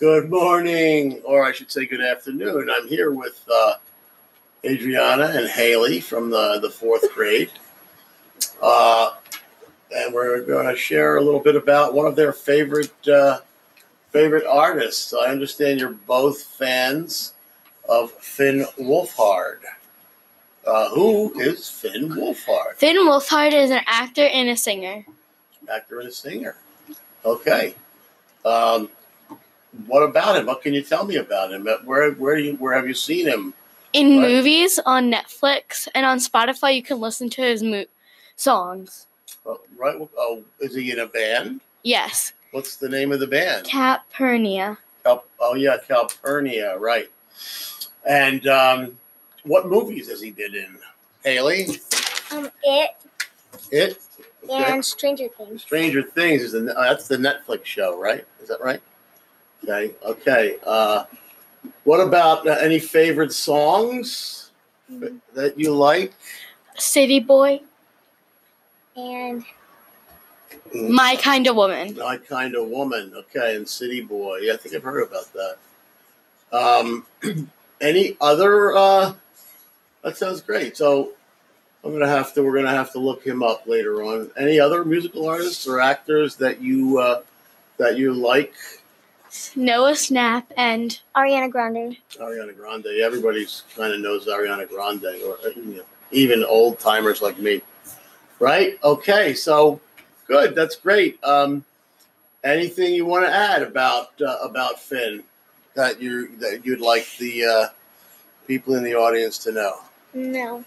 Good morning, or I should say good afternoon. I'm here with uh, Adriana and Haley from the, the fourth grade. Uh, and we're going to share a little bit about one of their favorite uh, favorite artists. I understand you're both fans of Finn Wolfhard. Uh, who is Finn Wolfhard? Finn Wolfhard is an actor and a singer. Actor and a singer. Okay. Um, what about him? What can you tell me about him? Where where do you, where have you seen him? In Right. movies, on Netflix, and on Spotify, you can listen to his mo- songs. Oh, right. Oh, is he in a band? Yes, What's the name of the band? Capernia. Cal- oh yeah, Calpurnia. Right. And um, what movies has he been in? Haley, Um, it it. Okay. and Stranger Things. Stranger Things is the, uh, that's the Netflix show, right? Is that right? Okay. Okay. Uh, what about uh, any favorite songs that you like? City Boy, And My Kind of Woman. My kind of woman. Okay, and City Boy. Yeah, I think I've heard about that. Um, any other? Uh, that sounds great. So I'm gonna have to. We're gonna have to look him up later on. Any other musical artists or actors that you uh, that you like? Noah Schnapp and Ariana Grande. Ariana Grande. Everybody's kind of knows Ariana Grande, or uh, you know, even old timers like me, right? Okay, so good. That's great. Um, anything you want to add about uh, about Finn that you that you'd like the uh, people in the audience to know? No.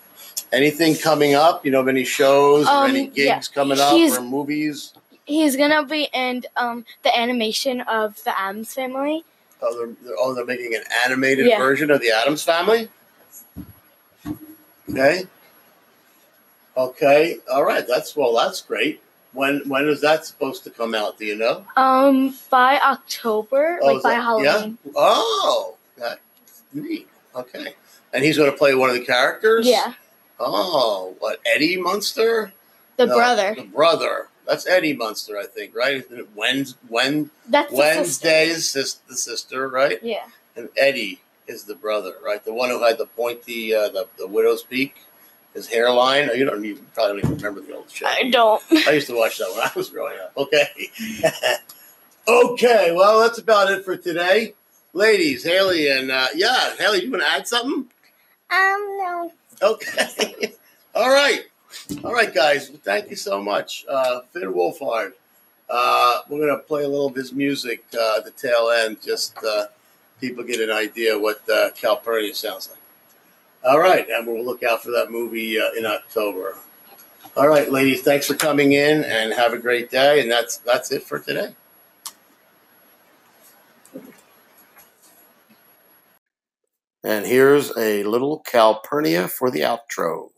Anything coming up? You know, of any shows or Um, any gigs yeah. coming up He's- or movies? He's gonna be in um, the animation of the Addams Family. Oh they're, they're- oh, they're making an animated Yeah. version of the Addams Family. Okay. Okay. All right. That's well. That's great. When when is that supposed to come out? Do you know? Um, by October, Oh, like by that- Halloween. Yeah? Oh, that's neat. Okay. And he's going to play one of the characters. Yeah, Oh, what Eddie Munster? the No, brother. The brother. That's Eddie Munster, I think. Right? Isn't it Wednes, Wen, That's the sister. Is the sister, right? Yeah. and Eddie is the brother, right? The one who had the pointy, uh, the, the widow's peak, his hairline. Oh, you don't even probably don't even remember the old show. I don't. I used to watch that when I was growing up. Okay. okay. Well, that's about it for today, ladies. Haley and uh, yeah, Haley, you want to add something? Um, no. Okay. All right. All right, guys. Well, thank you so much, uh, Finn Wolfhard. Uh, we're gonna play a little of his music uh, at the tail end, just uh, people get an idea what uh, Calpurnia sounds like. All right, and we'll look out for that movie uh, in October. All right, ladies, thanks for coming in, and have a great day. And that's that's it for today. And here's a little Calpurnia for the outro.